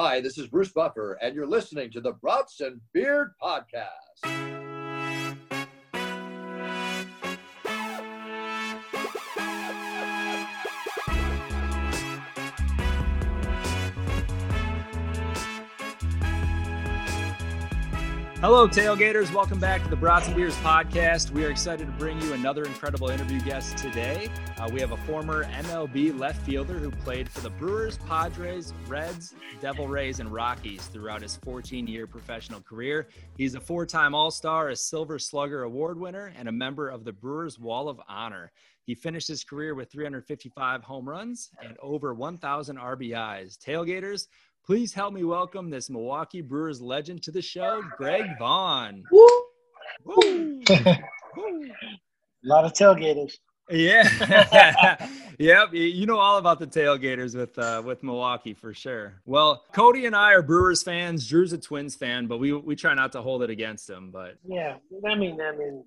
Hi, this is Bruce Buffer, and you're listening to the Brats and Beers Podcast. Hello, tailgaters. Welcome back to the Brats and Beers podcast. We are excited to bring you another incredible interview guest today. Uh, we have a former MLB left fielder who played for the Brewers, Padres, Reds, Devil Rays, and Rockies throughout his 14 year professional career. He's a four time All Star, a Silver Slugger Award winner, and a member of the Brewers Wall of Honor. He finished his career with 355 home runs and over 1,000 RBIs. Tailgaters, Please help me welcome this Milwaukee Brewers legend to the show, Greg Vaughn. Woo! Woo! a lot of tailgaters. Yeah. yep. You know all about the tailgaters with uh, with Milwaukee for sure. Well, Cody and I are Brewers fans. Drew's a Twins fan, but we we try not to hold it against him. But yeah, I mean, I mean,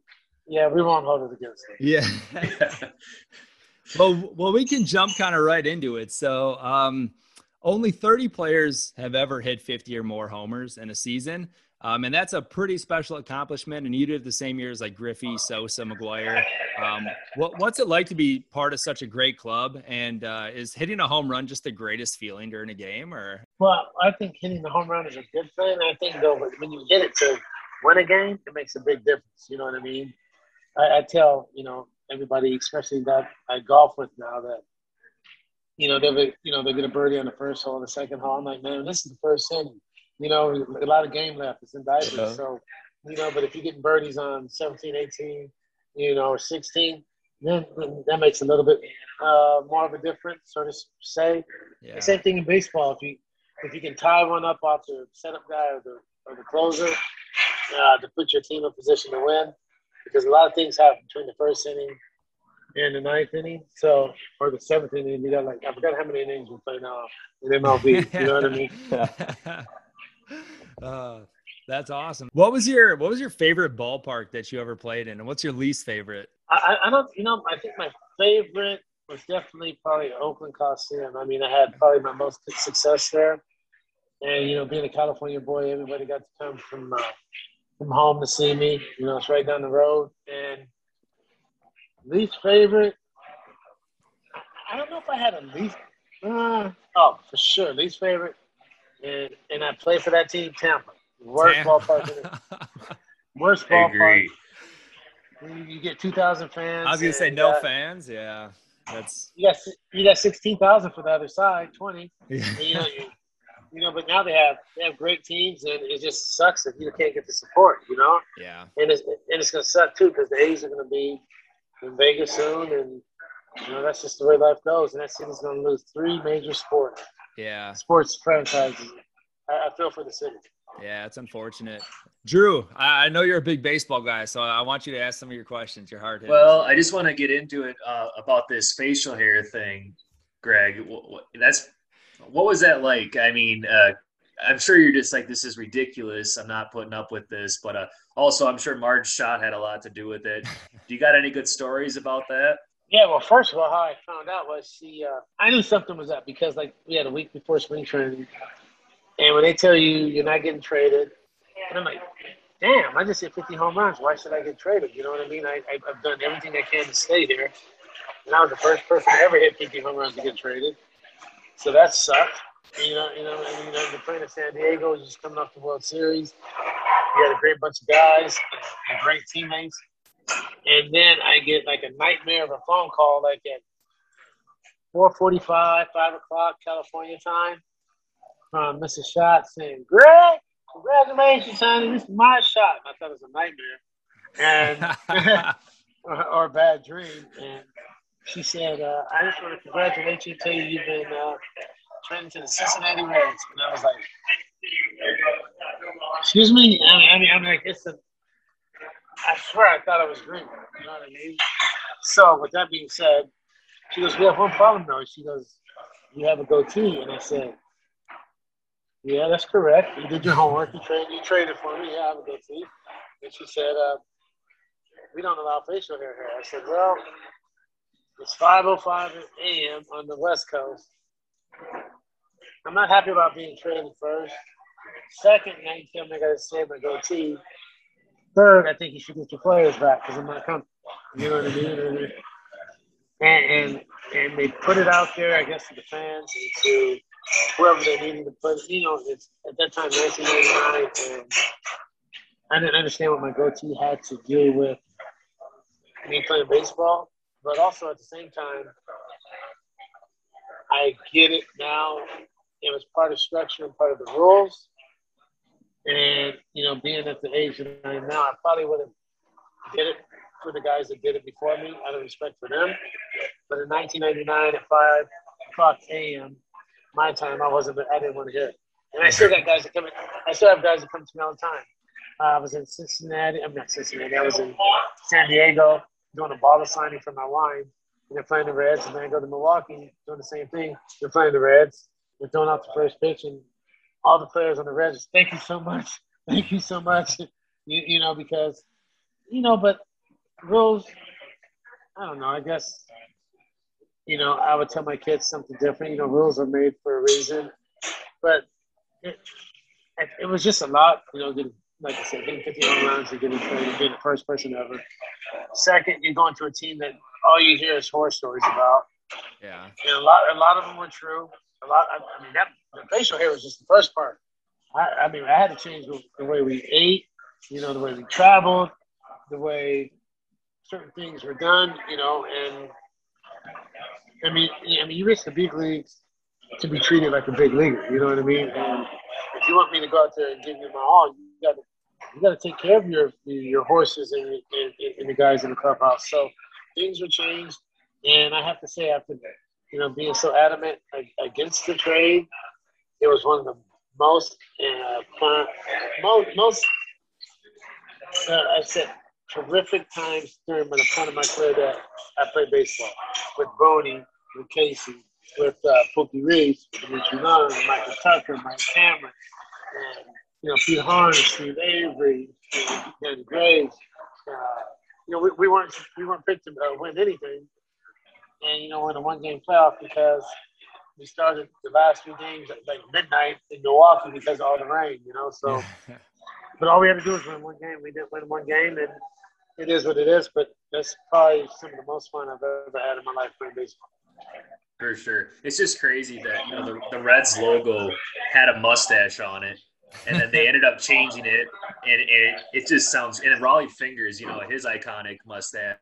yeah, we won't hold it against him. Yeah. well, well, we can jump kind of right into it. So, um, only 30 players have ever hit 50 or more homers in a season. Um, and that's a pretty special accomplishment. And you did it the same years like Griffey, Sosa, McGwire. Um, what, what's it like to be part of such a great club? And uh, is hitting a home run just the greatest feeling during a game? Or well, I think hitting the home run is a good thing. I think though, when you hit it to win a game, it makes a big difference. You know what I mean? I, I tell you know everybody, especially that I golf with now, that you know, they're you know they get a birdie on the first hole, the second hole. I'm like, man, this is the first inning. You know, a lot of game left. It's in diapers. Yeah. So, you know, but if you're getting birdies on 17, 18, you know, or 16, then that makes a little bit uh, more of a difference, so to say. Yeah. The same thing in baseball. If you if you can tie one up off the setup guy or the or the closer uh, to put your team in position to win, because a lot of things happen between the first inning in the ninth inning. So, or the seventh inning, you got like, I forgot how many innings we play now in MLB. you know what I mean? uh, that's awesome. What was your What was your favorite ballpark that you ever played in, and what's your least favorite? I, I don't, you know, I think my favorite was definitely probably Oakland Coliseum. I mean, I had probably my most success there, and you know, being a California boy, everybody got to come from uh, from home to see me. You know, it's right down the road, and Least favorite. I don't know if I had a least. Uh, oh, for sure, least favorite. And and I play for that team, Tampa. Worst Tampa. ballpark. Worst ballpark. You get two thousand fans. I was gonna say no got, fans. Yeah, that's. You got you got sixteen thousand for the other side, twenty. Yeah. And, you know, you, you know, but now they have they have great teams, and it just sucks if you can't get the support. You know. Yeah. And it's and it's gonna suck too because the A's are gonna be in Vegas soon, and you know that's just the way life goes. And that city's going to lose three major sports. Yeah. Sports franchises. I, I feel for the city. Yeah, it's unfortunate. Drew, I, know you're a big baseball guy, so I want you to ask some of your questions. Your hard hitters. Well, I just want to get into it uh, about this facial hair thing, Greg. That's what was that like? I mean, uh, I'm sure you're just like, this is ridiculous. I'm not putting up with this. But uh, also, I'm sure Marge Schott had a lot to do with it. do you got any good stories about that? Yeah, well, first of all, how I found out was she, uh, I knew something was up because, like, we had a week before spring training. And when they tell you you're not getting traded, and I'm like, damn, I just hit 50 home runs. Why should I get traded? You know what I mean? I, I've done everything I can to stay here. And I was the first person to ever hit 50 home runs to get traded. So that sucked. You know, you know, you know, you're playing in San Diego, you're just coming off the World Series. You had a great bunch of guys and great teammates. And then I get like a nightmare of a phone call, like at 4:45, 5 o'clock California time, from Mrs. Schott saying, "Greg, congratulations, honey. This is my shot." I thought it was a nightmare, and or, or, a bad dream. And she said, uh, "I just want to congratulate you, tell you you've been uh, training to the Cincinnati Reds. And I was like, excuse me? I mean, I'm like, it's a, I swear I thought I was green. You know what I mean? So, with that being said, she goes, we have one problem though. She goes, you have a goatee. And I said, yeah, that's correct. You did your homework. You trained. You traded for me. Yeah, I have a goatee. And she said, uh, we don't allow facial hair here. I said, well, it's 5.05 a.m. on the West Coast I'm not happy about being traded first. Second, now you tell me I got to save my goatee. Third, I think you should get your players back because I'm not comfortable. You know what I mean? And, and and they put it out there, I guess, to the fans and to whoever they needed to put. You know, it's at that time 1999, and I didn't understand what my goatee had to do with me playing baseball, but also at the same time, I get it now. It was part of structure and part of the rules. And, you know, being at the age that I am now, I probably would have did it for the guys that did it before me out of respect for them. But in 1999 at 5 o'clock a.m., my time, I wasn't, I didn't want to hear it. And I still got guys that come in, I still have guys that come to me all the time. Uh, I was in Cincinnati, I'm not Cincinnati, I was in San Diego doing a bottle signing for my wine. And they're playing the Reds, and then I go to Milwaukee doing the same thing. They're playing the Reds. Throwing out the first pitch, and all the players on the Reds, thank you so much, thank you so much. You, you know because, you know, but rules. I don't know. I guess, you know, I would tell my kids something different. You know, rules are made for a reason, but it, it was just a lot. You know, getting, like I said, getting 50 home runs and getting traded, being the first person ever. Second, you're going to a team that all you hear is horror stories about. Yeah. And a lot, a lot of them were true. A lot. I, I mean, that the facial hair was just the first part. I, I mean, I had to change the, the way we ate. You know, the way we traveled, the way certain things were done. You know, and I mean, I mean, you reach the big leagues to be treated like a big leaguer. You know what I mean? And if you want me to go out there and give you my all, you got to you got to take care of your your horses and, and, and the guys in the clubhouse. So things were changed, and I have to say, after you know being so adamant against the trade, it was one of the most uh, most most uh, I said terrific times during the point of my career that I played baseball with Boney, with Casey, with uh, Pokey Reese, with Richie Young, Michael Tucker, Mike Cameron, and you know, Pete Harn, Steve Avery, Danny Graves. Uh, you know, we, we weren't we weren't picked to uh, win anything, and you know, we're in a one game playoff because we started the last few games at like midnight in Milwaukee because of all the rain. You know, so. but all we had to do was win one game. We didn't win one game, and it is what it is. But that's probably some of the most fun I've ever had in my life playing baseball. For sure, it's just crazy that you know the, the Reds logo had a mustache on it, and then they ended up changing it, and, and it, it, just sounds. And Rollie Fingers, you know, his iconic mustache.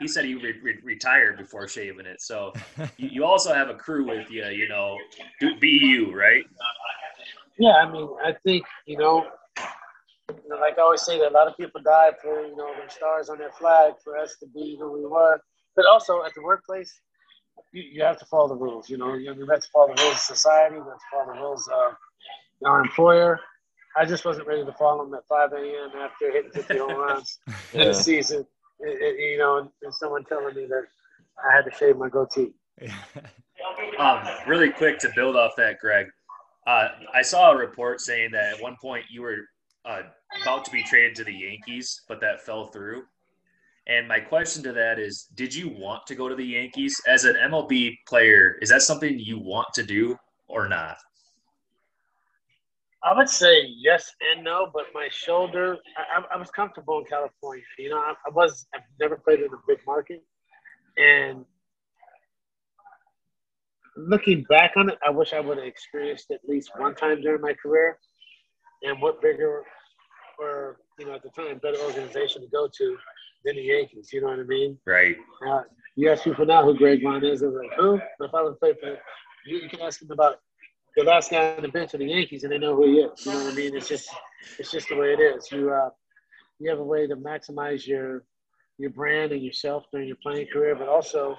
He said he re- re- retired before shaving it. So you, you, also have a crew with you, you know, do, be you, right? Yeah, I mean, I think you know, you know, like I always say, that a lot of people died for you know their stars on their flag for us to be who we were. But also at the workplace, you, you have to follow the rules. You know, you have to follow the rules of society. You have to follow the rules of our employer. I just wasn't ready to follow him at 5 a.m. after hitting 50 home runs yeah. in the season. It, you know, and, and, someone telling me that I had to shave my goatee. um, really quick to build off that, Greg. Uh, I saw a report saying that at one point you were uh, about to be traded to the Yankees, but that fell through. And my question to that is Did you want to go to the Yankees? As an MLB player, is that something you want to do or not? I would say yes and no, but my shoulder, I, I was comfortable in California. You know, I, I, was, I've never played in a big market. And looking back on it, I wish I would have experienced at least one time during my career. And what bigger or, you know, at the time, better organization to go to than the Yankees. You know what I mean? Right. Uh, you ask people now who Greg Vaughn is, they're like, who? But if I would play for you, you can ask them about the last guy on the bench of the Yankees, and they know who he is. You know what I mean? It's just it's just the way it is. You uh, you have a way to maximize your your brand and yourself during your playing career, but also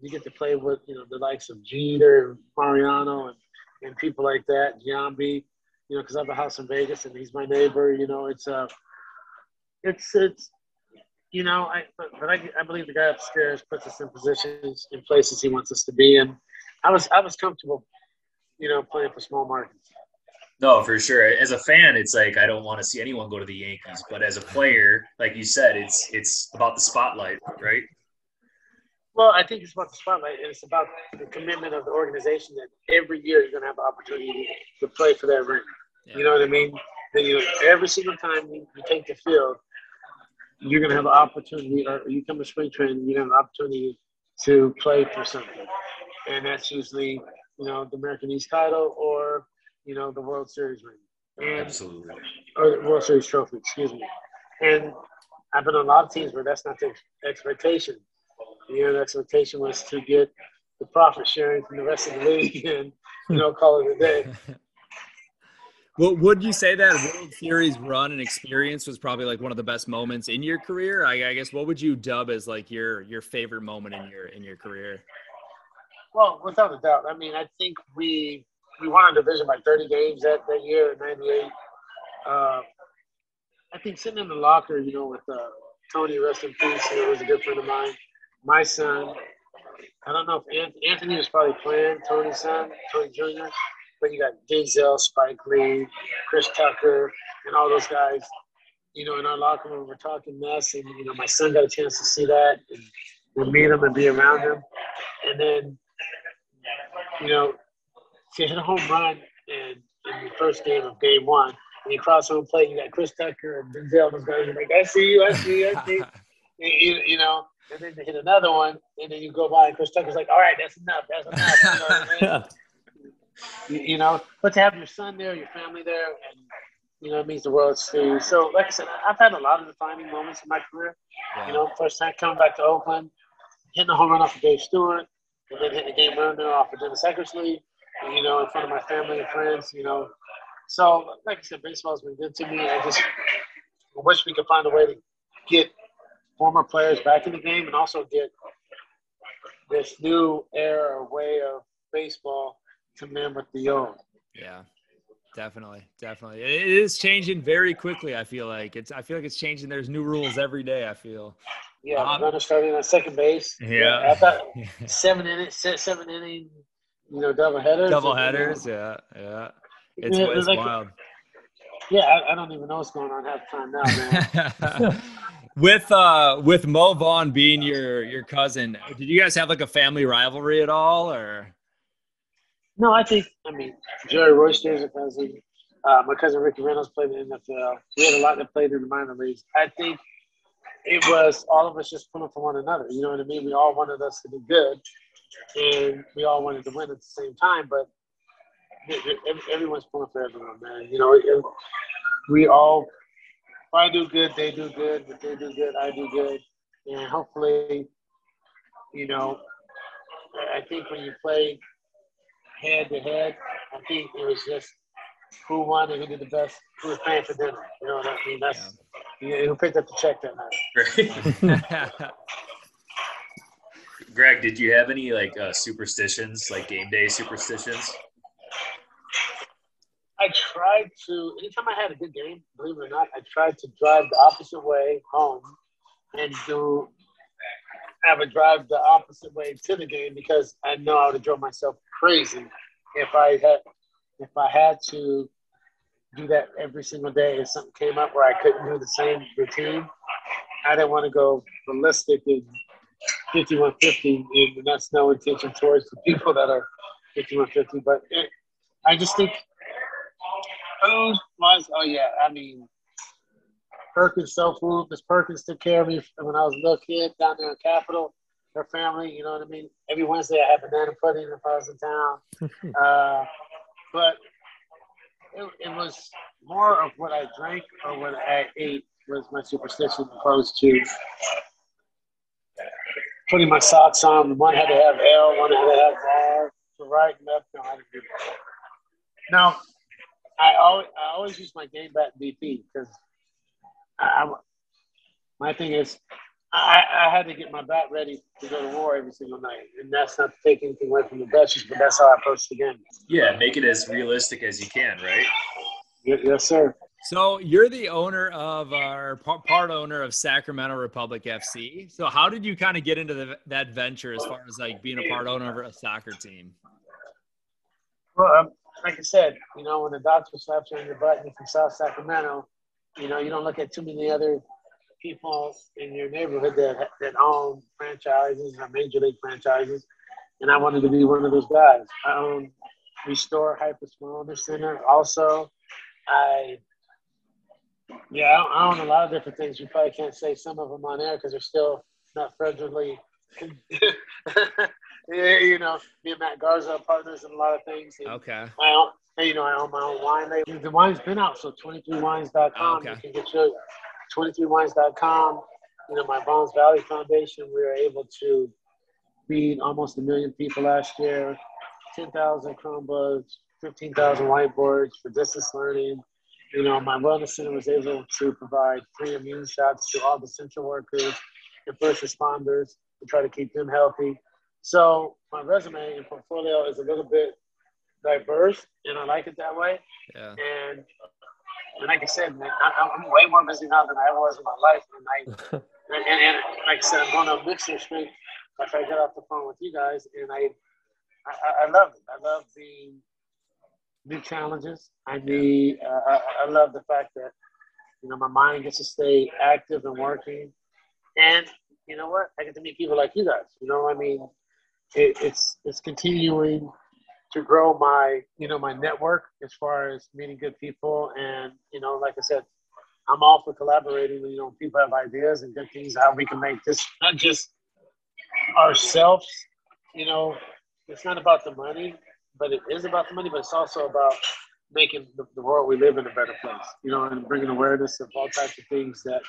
you get to play with you know the likes of Jeter, Mariano, and and people like that, Giambi. You know, because I have a house in Vegas and he's my neighbor. You know, it's uh, it's it's you know, I but, but I, I believe the guy upstairs puts us in positions in places he wants us to be in. I was I was comfortable you know, playing for small markets. No, for sure. As a fan, it's like I don't want to see anyone go to the Yankees, but as a player, like you said, it's it's about the spotlight, right? Well, I think it's about the spotlight, and it's about the commitment of the organization that every year you're going to have the opportunity to play for that ring. Yeah. You know what I mean? That you every single time you, you take the field, you're going to have an opportunity, or you come to spring training, you have an opportunity to play for something, and that's usually you know the American East title or you know the World Series ring. And, Absolutely. Or the World Series trophy, excuse me. And I've been on a lot of teams where that's not the expectation. You know, the expectation was to get the profit sharing from the rest of the league and, you know, call it a day. Well, would you say that World Series run and experience was probably like one of the best moments in your career? I, I, guess what would you dub as like your your favorite moment in your in your career? Well, without a doubt. I mean, I think we we won our division by 30 games that, that year in '98. Uh, I think sitting in the locker, you know, with uh, Tony, rest in peace, know, was a good friend of mine. My son, I don't know if Anthony was probably playing, Tony's son, Tony Jr., but you got Denzel, Spike Lee, Chris Tucker, and all those guys, you know, in our locker room, we're talking mess, and, you know, my son got a chance to see that, and we'll meet him and be around him. And then, you know, to hit a home run in, in the first game of game one – and you cross home plate, you got Chris Tucker and Denzel. Those guys are like, I see you, I see you, I see you. you, you know, and then they hit another one, and then you go by, and Chris Tucker's like, all right, that's enough, that's enough. You know, I mean? you, know, but to have your son there, your family there, and you know, it means the world to you. So, like I said, I've had a lot of defining moments in my career. Yeah. You know, first time coming back to Oakland, hitting a home run off of Dave Stewart, and then hitting a game runner off of Dennis Eckersley, you know, in front of my family and friends, you know, so, like I said, baseball's been good to me. I just wish we could find a way to get former players back in the game and also get this new era way of baseball to mimic the old. Yeah, definitely, definitely. It is changing very quickly. I feel like it's. I feel like it's changing. There's new rules every day. I feel. Yeah, um, runner starting on second base. Yeah, yeah I thought seven inning, seven inning, you know, double headers. Double headers. Yeah, yeah. It's, yeah, it's like, wild. Yeah, I, I, don't even know what's going on half the time now, man. with uh with Mo Vaughn being your your cousin, did you guys have like a family rivalry at all, or? No, I think I mean Jerry Royster is a cousin. Uh, my cousin Ricky Reynolds played in the NFL. We had a lot that played in the minor leagues. I think it was all of us just pulling for one another. You know what I mean? We all wanted us to be good, and we all wanted to win at the same time. But everyone's pulling for everyone, man. You know, we all, if I do good, they do good. If they do good, I do good. And hopefully, you know, I think when you play head to head, I think it was just who won and who did the best, who was paying for dinner. You know what I mean? That's yeah. Who picked up the check that night. Greg, did you have any like uh, superstitions, like game day superstitions? I tried to anytime I had a good game, believe it or not, I tried to drive the opposite way home and do have a drive the opposite way to the game because I know I would have drove myself crazy if I had if I had to do that every single day if something came up where I couldn't do the same routine. I didn't want to go ballistic in 5150 and that's no intention towards the people that are 5150 but it, I just think food was oh yeah, I mean Perkins Soul Food. Miss Perkins took care of me when I was a little kid down there in Capitol. Her family, you know what I mean. Every Wednesday I had banana pudding if I was in town. uh, but it, it, was more of what I drank or what I ate was my superstition opposed to putting my socks on. One had to have L, one had to have R, to right and left. No, I didn't do that. Now, I always I always use my game bat BP because I, I, my thing is I, I had to get my bat ready to go to war every single night, and that's not to take anything away from the Dutchess, but that's how I approach the game. Yeah, make it as realistic as you can, right? yes, sir. So you're the owner of our part owner of Sacramento Republic FC. So how did you kind of get into the, that venture as far as like being a part owner of a soccer team? Well, um, like I said, you know, when the doctor slaps you on your butt and you're from South Sacramento, you know, you don't look at too many other people in your neighborhood that that own franchises or major league franchises, and I wanted to be one of those guys. I own Restore Hyper Wellness Center. Also, I yeah, I own a lot of different things. You probably can't say some of them on air because they're still not federally. yeah, you know, me and Matt Garza are partners in a lot of things. And Okay. I own, you know, I own my own wine label. The wine's been out, so 23wines.com. Okay. You can get your 23wines.com. You know, my Vaughn's Valley Foundation, we were able to feed almost a million people last year, 10,000 Chromebooks, 15,000 whiteboards for distance learning. You know, my wellness center was able to provide free immune shots to all the essential workers and first responders to try to keep them healthy. So my resume and portfolio is a little bit diverse, and I like it that way. Yeah. And, and like I said, man, I, I'm way more busy now than I ever was in my life. And I, and, and, and like I said, I'm going to Mixer Street after I get off the phone with you guys, and I, I, I love it. I love the new challenges. I need. Uh, I, I love the fact that you know my mind gets to stay active and working, and you know what? I get to meet people like you guys. You know, I mean, it, it's it's continuing to grow my you know my network as far as meeting good people, and you know, like I said, I'm all for collaborating. You know, people have ideas and good things how we can make this not just ourselves. You know, it's not about the money, but it is about the money, but it's also about making the, the world we live in a better place. You know, and bringing awareness of all types of things that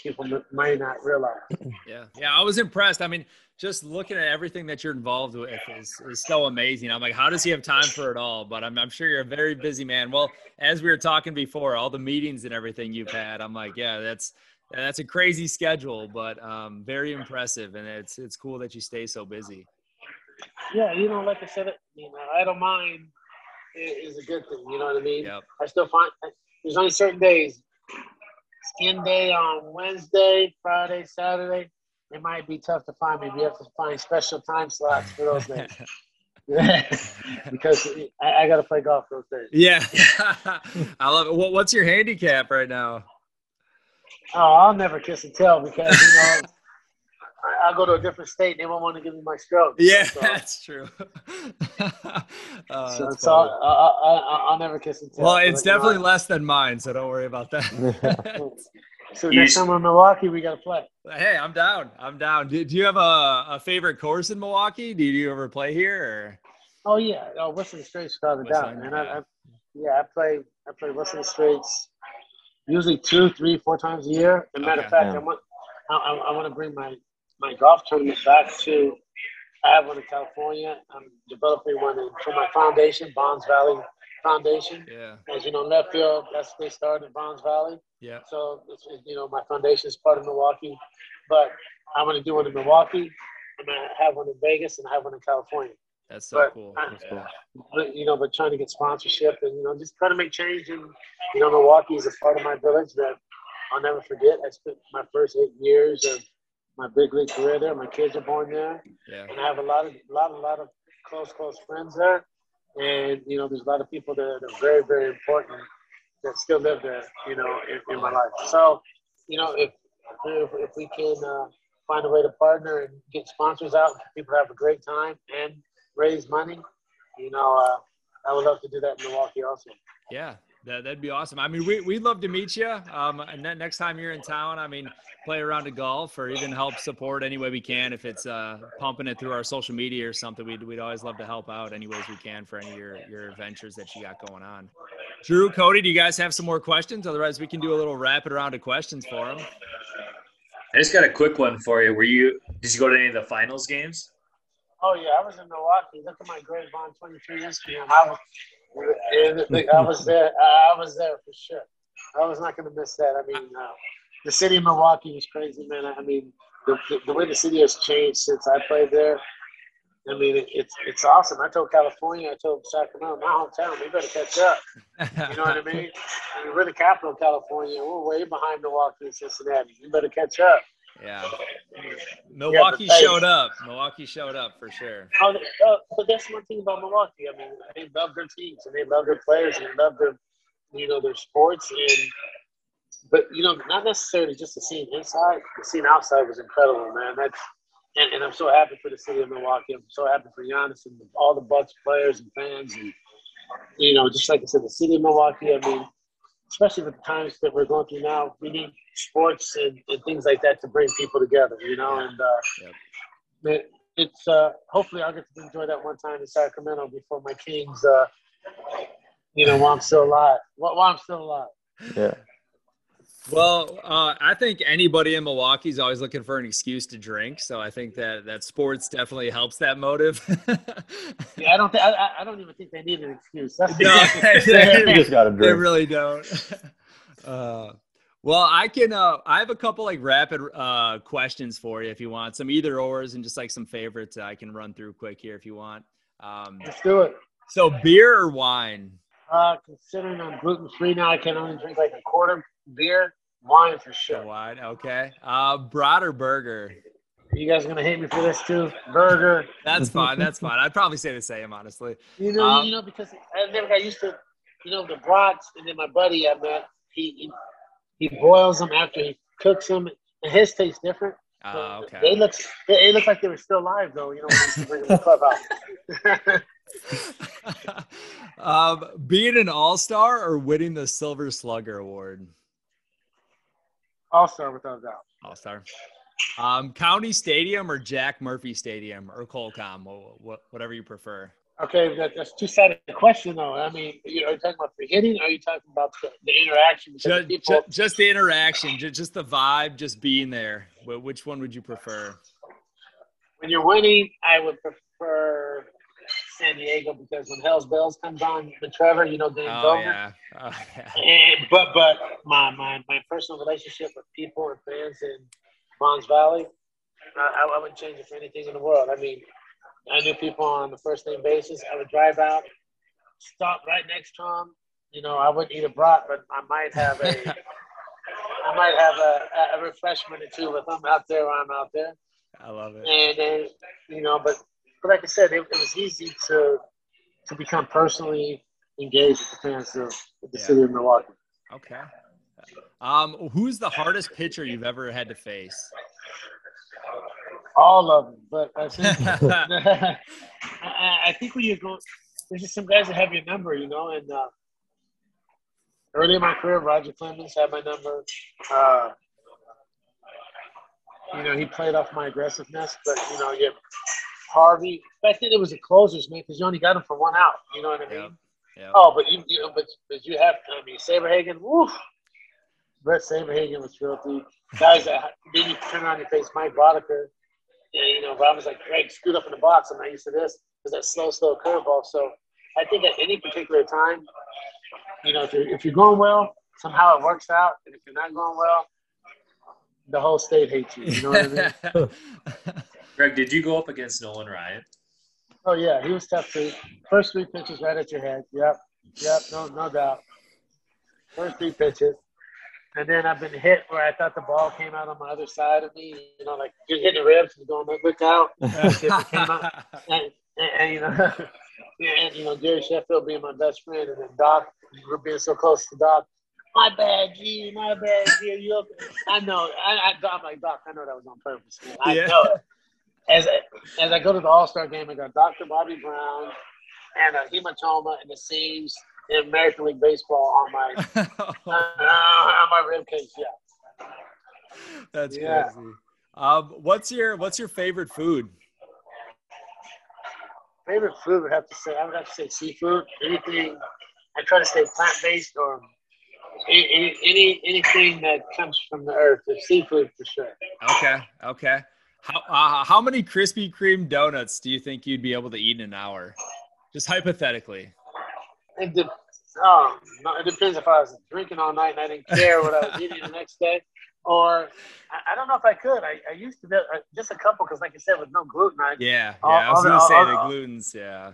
people may not realize. Yeah. Yeah. I was impressed. I mean, just looking at everything that you're involved with is, is so amazing. I'm like, how does he have time for it all? But I'm, I'm sure you're a very busy man. Well, as we were talking before, all the meetings and everything you've had, I'm like, yeah, that's, that's a crazy schedule, but um, very impressive. And it's, it's cool that you stay so busy. Yeah, you know, like I said, you know, I don't mind i- is a good thing. You know what I mean? Yep. I still find there's only certain days. Skin day on Wednesday, Friday, Saturday. It might be tough to find me. We have to find special time slots for those days. because I, I got to play golf those days. yeah. I love it. What, what's your handicap right now? Oh, I'll never kiss and tell because you know I'll go to a different state. and They won't want to give me my stroke. Yeah, so, that's true. Uh, so, that's so funny. I, I, I, I'll never kiss and tell. well, it's you know, definitely less than mine, so don't worry about that. So You next time we're in Milwaukee, we got to play. hey, I'm down. I'm down. Do, do you have a, a favorite course in Milwaukee? Do you ever play here? Or? Oh yeah, oh Whistling Straits without a doubt, man. I, yeah. I, yeah, I play I play Whistling Straits usually two, three, four times a year. As a matter Okay. of fact, Yeah. I want I, I, I want to bring my my golf tournament back to. I have one in California. I'm developing one in, for my foundation, Vaughn's Valley Foundation. Yeah. As you know, left field, that's they started in Vaughn's Valley. Yeah. So, you know, my foundation is part of Milwaukee, but I'm going to do one in Milwaukee. I'm going to have one in Vegas and I have one in California. That's so But cool. That's cool. you know, but trying to get sponsorship and, you know, just trying to make change. And, you know, Milwaukee is a part of my village that I'll never forget. I spent my first eight years of my big league career there. My kids are born there. Yeah. And I have a lot of, lot, a lot of close, close friends there. And, you know, there's a lot of people that are very, very important that still live there, you know, in, in my life. So, you know, if, if, if we can uh, find a way to partner and get sponsors out, people have a great time and raise money, you know, uh, I would love to do that in Milwaukee also. Yeah. That, that'd be awesome. I mean, we, we'd love to meet you. Um, and then next time you're in town, I mean, play around of golf or even help support any way we can. If it's uh, pumping it through our social media or something, we'd, we'd always love to help out any ways we can for any of your, your ventures that you got going on. Drew, Cody, do you guys have some more questions? Otherwise, we can do a little rapid round of questions for them. I just got a quick one for you. Were you did you go to any of the finals games? Oh yeah, I was in Milwaukee. Look at my grade on 23 Instagram. I was, and I was there. I was there for sure. I was not going to miss that. I mean, uh, the city of Milwaukee was crazy, man. I mean, the, the, the way the city has changed since I played there. I mean, it, it's it's awesome. I told California, I told Sacramento, my hometown, we better catch up. You know what I mean? I mean we're the capital of California. We're way behind Milwaukee and Cincinnati. You better catch up. Yeah. Milwaukee hey- showed up. Milwaukee showed up for sure. Oh, uh, but that's one thing about Milwaukee. I mean, they love their teams and they love their players and they love their, you know, their sports. And but you know, not necessarily just the scene inside. The scene outside was incredible, man. That's and, and I'm so happy for the city of Milwaukee. I'm so happy for Giannis and all the Bucks players and fans, and you know, just like I said, the city of Milwaukee. I mean, especially with the times that we're going through now, we need sports and, and things like that to bring people together. You know, and uh, it, it's uh, hopefully I'll get to enjoy that one time in Sacramento before my Kings. Uh, you know, while I'm still alive. While I'm still alive. Yeah. Well, uh, I think anybody in Milwaukee is always looking for an excuse to drink, so I think that that sports definitely helps that motive. Yeah, I don't think I, I- I don't even think they need an excuse. That's No, You just got to drink. they really don't. Uh, well, I can. Uh, I have a couple like rapid uh, questions for you if you want some either ors and just like some favorites I can run through quick here if you want. Um, Let's do it. so beer or wine? Uh, considering I'm gluten free now, I can only drink like a quarter beer, wine for sure. wine, okay. Uh, brat or burger? You guys gonna hate me for this too? Burger. That's fine. That's fine. I'd probably say the same, honestly. You know, Um, you know, because I never got used to, you know, the brats, and then my buddy I met, he he, he boils them after he cooks them, and his tastes different. Uh, They okay. look, they, they look like they were still alive though. You know, when we bring them to the clubhouse. um, being an all star or winning the Silver Slugger Award? I'll start without a doubt. All star. Um, County Stadium or Jack Murphy Stadium or Qualcomm, wh- wh- whatever you prefer. Okay, that, that's two sided question though. I mean, you, are you talking about the hitting? Or are you talking about the, the interaction Just, people? just the interaction, ju- just the vibe, just being there. Which one would you prefer? when you're winning, I would prefer San Diego because when Hell's Bells comes on with Trevor, you know, Dave Oh Bowman. yeah, oh, yeah. And, but but my, my my personal relationship with people and fans in Vaughn's Valley, I, I wouldn't change it for anything in the world. I mean, I knew people on the first name basis. I would drive out, stop right next to them. You know, I wouldn't eat a brat, but I might have a I might have a, a refreshment or two with them out there while I'm out there. I love it. And then, you know, but, but like I said, it, it was easy to to become personally engaged with the fans of the Yeah. city of Milwaukee. Okay. Um, who's the hardest pitcher you've ever had to face? All of them, but I think I, I think when you're going, there's just some guys that have your number, you know. And uh, early in my career, Roger Clemens had my number. Uh, you know, he played off my aggressiveness, but you know, you Harvey. Back then, it was the closers, man, because you only got him for one out. You know what I mean? Yep. Yep. Oh, but you, you know, but, but you have, I mean, Saberhagen, woof. Bret Saberhagen was filthy. Guys that then you turn around your face, Mike Boddicker. And, you know, Rob was like, Greg, screwed up in the box. I'm not used to this. Because that slow, slow curveball. So I think at any particular time, you know, if you're, if you're going well, somehow it works out. And if you're not going well, the whole state hates you. You know what I mean? Greg, did you go up against Nolan Ryan? Oh yeah, he was tough too. First three pitches right at your head. Yep, yep, no, no doubt. First three pitches, and then I've been hit where I thought the ball came out on my other side of me. You know, like you're hitting the ribs and going, look out, and, and, and you know, and you know, Gary Sheffield being my best friend, and then Doc, we're being so close to Doc. My bad, G. My bad, G. You okay? I know. I, I, I'm like Doc. I know that was on purpose. Man. I Yeah. know it as I, as I go to the All Star game, I got Dr. Bobby Brown and a hematoma in the seams in American League Baseball on my uh, on my rib cage. Yeah, That's Yeah. crazy. Um, what's your what's your favorite food? favorite food would have to say I would have to say seafood. Anything I try to stay plant based or any, any any anything that comes from the earth. It's seafood for sure. Okay, okay. How uh, how many Krispy Kreme donuts do you think you'd be able to eat in an hour? Just hypothetically. It, de- oh, it depends if I was drinking all night and I didn't care what I was eating the next day, or I, I don't know if I could. I, I used to do uh, just a couple because, like I said, with no gluten, I, Yeah, yeah. All- I was gonna say all- the glutens. Yeah.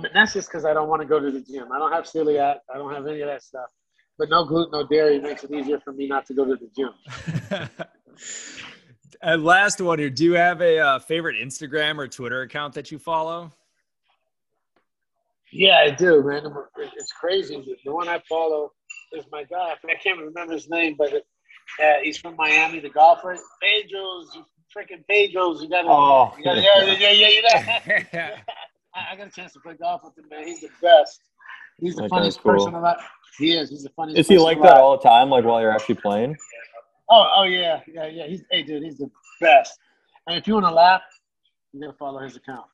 but that's just because I don't want to go to the gym. I don't have celiac. I don't have any of that stuff. But no gluten, no dairy makes it easier for me not to go to the gym. and last one here. Do you have a uh, favorite Instagram or Twitter account that you follow? Yeah, I do, man. It's crazy. The one I follow is my guy. I can't remember his name, but uh, he's from Miami, the golfer. Pedro's, freaking Pedro's. You gotta, Oh, you gotta yeah, yeah, yeah, yeah. You know? I, I got a chance to play golf with him, man. He's the best. He's the That funniest guy's cool. person alive. He is. He's the funniest. Is he person like alive. that all the time? Like while you're actually playing? Oh, oh yeah, yeah, yeah. He's hey, dude. He's the best. And if you want to laugh, you gotta follow his account.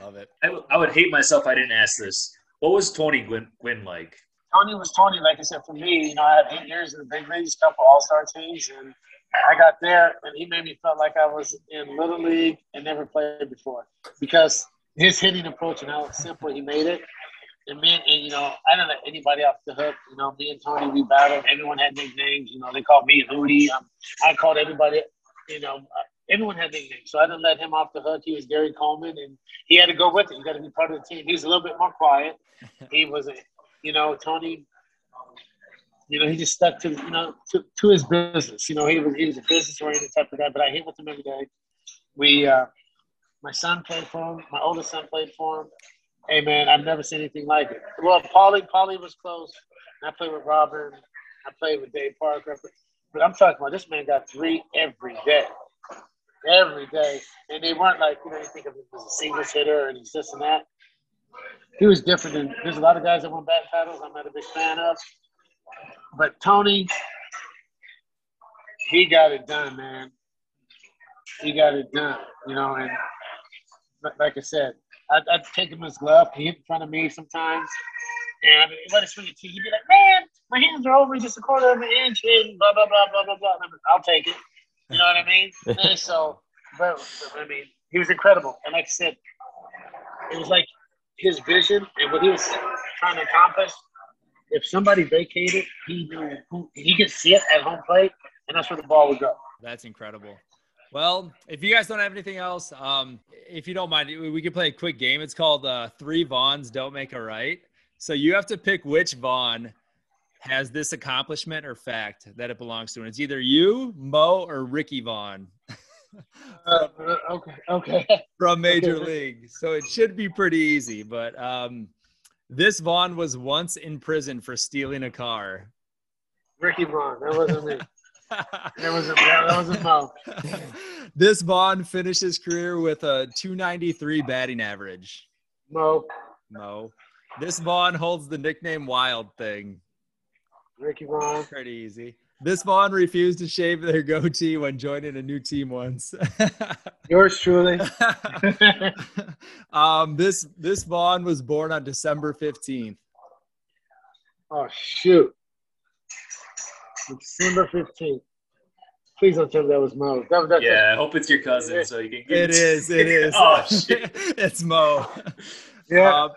Love it. I, w- I would hate myself if I didn't ask this. What was Tony Gwynn, Gwynn like? Tony was Tony, like I said, for me, you know, I had eight years in the big leagues, couple all star teams, and I got there and he made me feel like I was in little league and never played before. Because his hitting approach and how simple he made it. And me and you know, I didn't let anybody off the hook. You know, me and Tony we battled. Everyone had nicknames. You know, they called me Hootie. Um, I called everybody. You know, uh, everyone had nicknames. So I didn't let him off the hook. He was Gary Coleman, and he had to go with it. You got to be part of the team. He was a little bit more quiet. He was, a, you know, Tony. You know, he just stuck to you know to, to his business. You know, he was he was a business oriented type of guy. But I hit with him every day. We, uh, my son played for him. My oldest son played for him. Hey man, I've never seen anything like it. Well, Paulie, Paulie was close. I played with Robin. I played with Dave Parker. But I'm talking about this man got three every day, every day, and they weren't like you know you think of him as a singles hitter and he's this and that. He was different than there's a lot of guys that won bat titles. I'm not a big fan of, but Tony, he got it done, man. He got it done, you know, and like- like I said, I'd, I'd take him his glove. He hit in front of me sometimes. And I mean, let it swing it to you. He'd be like, man, my hands are over just a quarter of an inch and blah, blah, blah, blah, blah, blah. And I'm like, I'll take it. You know what I mean? and so, but, but, I mean, he was incredible. And like I said, it was like his vision and what he was trying to accomplish. If somebody vacated, he knew who, he could see it at home plate, and that's where the ball would go. That's incredible. Well, if you guys don't have anything else, um, if you don't mind, we we could play a quick game. It's called uh, Three Vaughns Don't Make a Right. So you have to pick which Vaughn has this accomplishment or fact that it belongs to. And it's either you, Mo, or Ricky Vaughn Uh, okay, okay. from Major Okay. League. So it should be pretty easy. But um, this Vaughn was once in prison for stealing a car. Ricky Vaughn. That wasn't me. That wasn't that wasn't Mo. this Vaughn finished his career with a 293 batting average. Mo. Mo. This Vaughn holds the nickname Wild Thing. Ricky Vaughn. Pretty easy. This Vaughn refused to shave their goatee when joining a new team once. Yours truly. um, this this Vaughn was born on December 15th. oh shoot. December fifteenth. Please don't tell me that was Mo. That was that. Yeah, I hope it's your cousin so you can get It is. It is. oh shit. it's Mo. Yeah. Uh,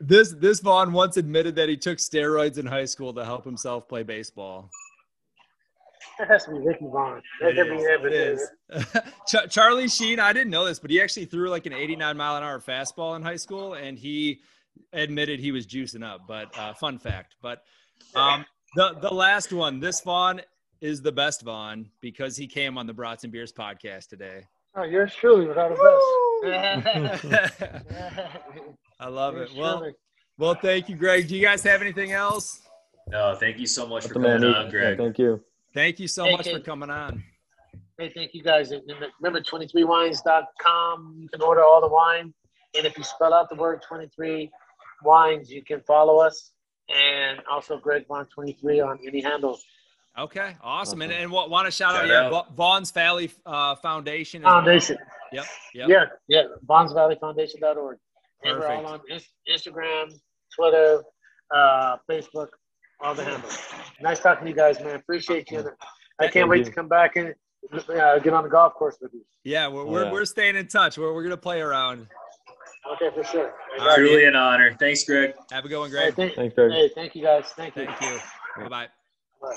this this Vaughn once admitted that he took steroids in high school to help himself play baseball. that has to be Ricky Vaughn. That could be him. It is. Ch- Charlie Sheen, I didn't know this, but he actually threw like an 89 mile an hour fastball in high school, and he admitted he was juicing up. But uh, fun fact. But um, the the last one, this Vaughn is the best Vaughn because he came on the Brats and Beers podcast today. Oh, yours truly without a best. I love it. Yours Well, well, thank you, Greg. Do you guys have anything else? No, thank you so much That's for the man. coming he- on, yeah, Greg. thank you. Thank you so Hey, much for coming on. Hey, thank you guys. Remember 23wines.com. You can order all the wine. And if you spell out the word 23 wines, you can follow us. And also Greg Vaughn 23 on any handle. Okay, awesome. And, Awesome. and want to shout, out, Shout yeah, out. Va- Vaughn's Valley uh, Foundation. as well. Foundation. Yep, yep. Yeah, yeah. VaughnsValleyFoundation.org. And we're all on Instagram, Twitter, uh, Facebook, all the handles. Nice talking to you guys, man. Appreciate you. And I can't Thank wait you. to come back and uh, get on the golf course with you. Yeah, we're, we're, we're staying in touch. We're, we're going to play around. Okay, for sure. All right. Truly an honor. Thanks, Greg. Have a good one, Hey, Greg. thank, Thanks, Greg. hey, thank you guys. Thank you. Thank you. Bye-bye. Bye.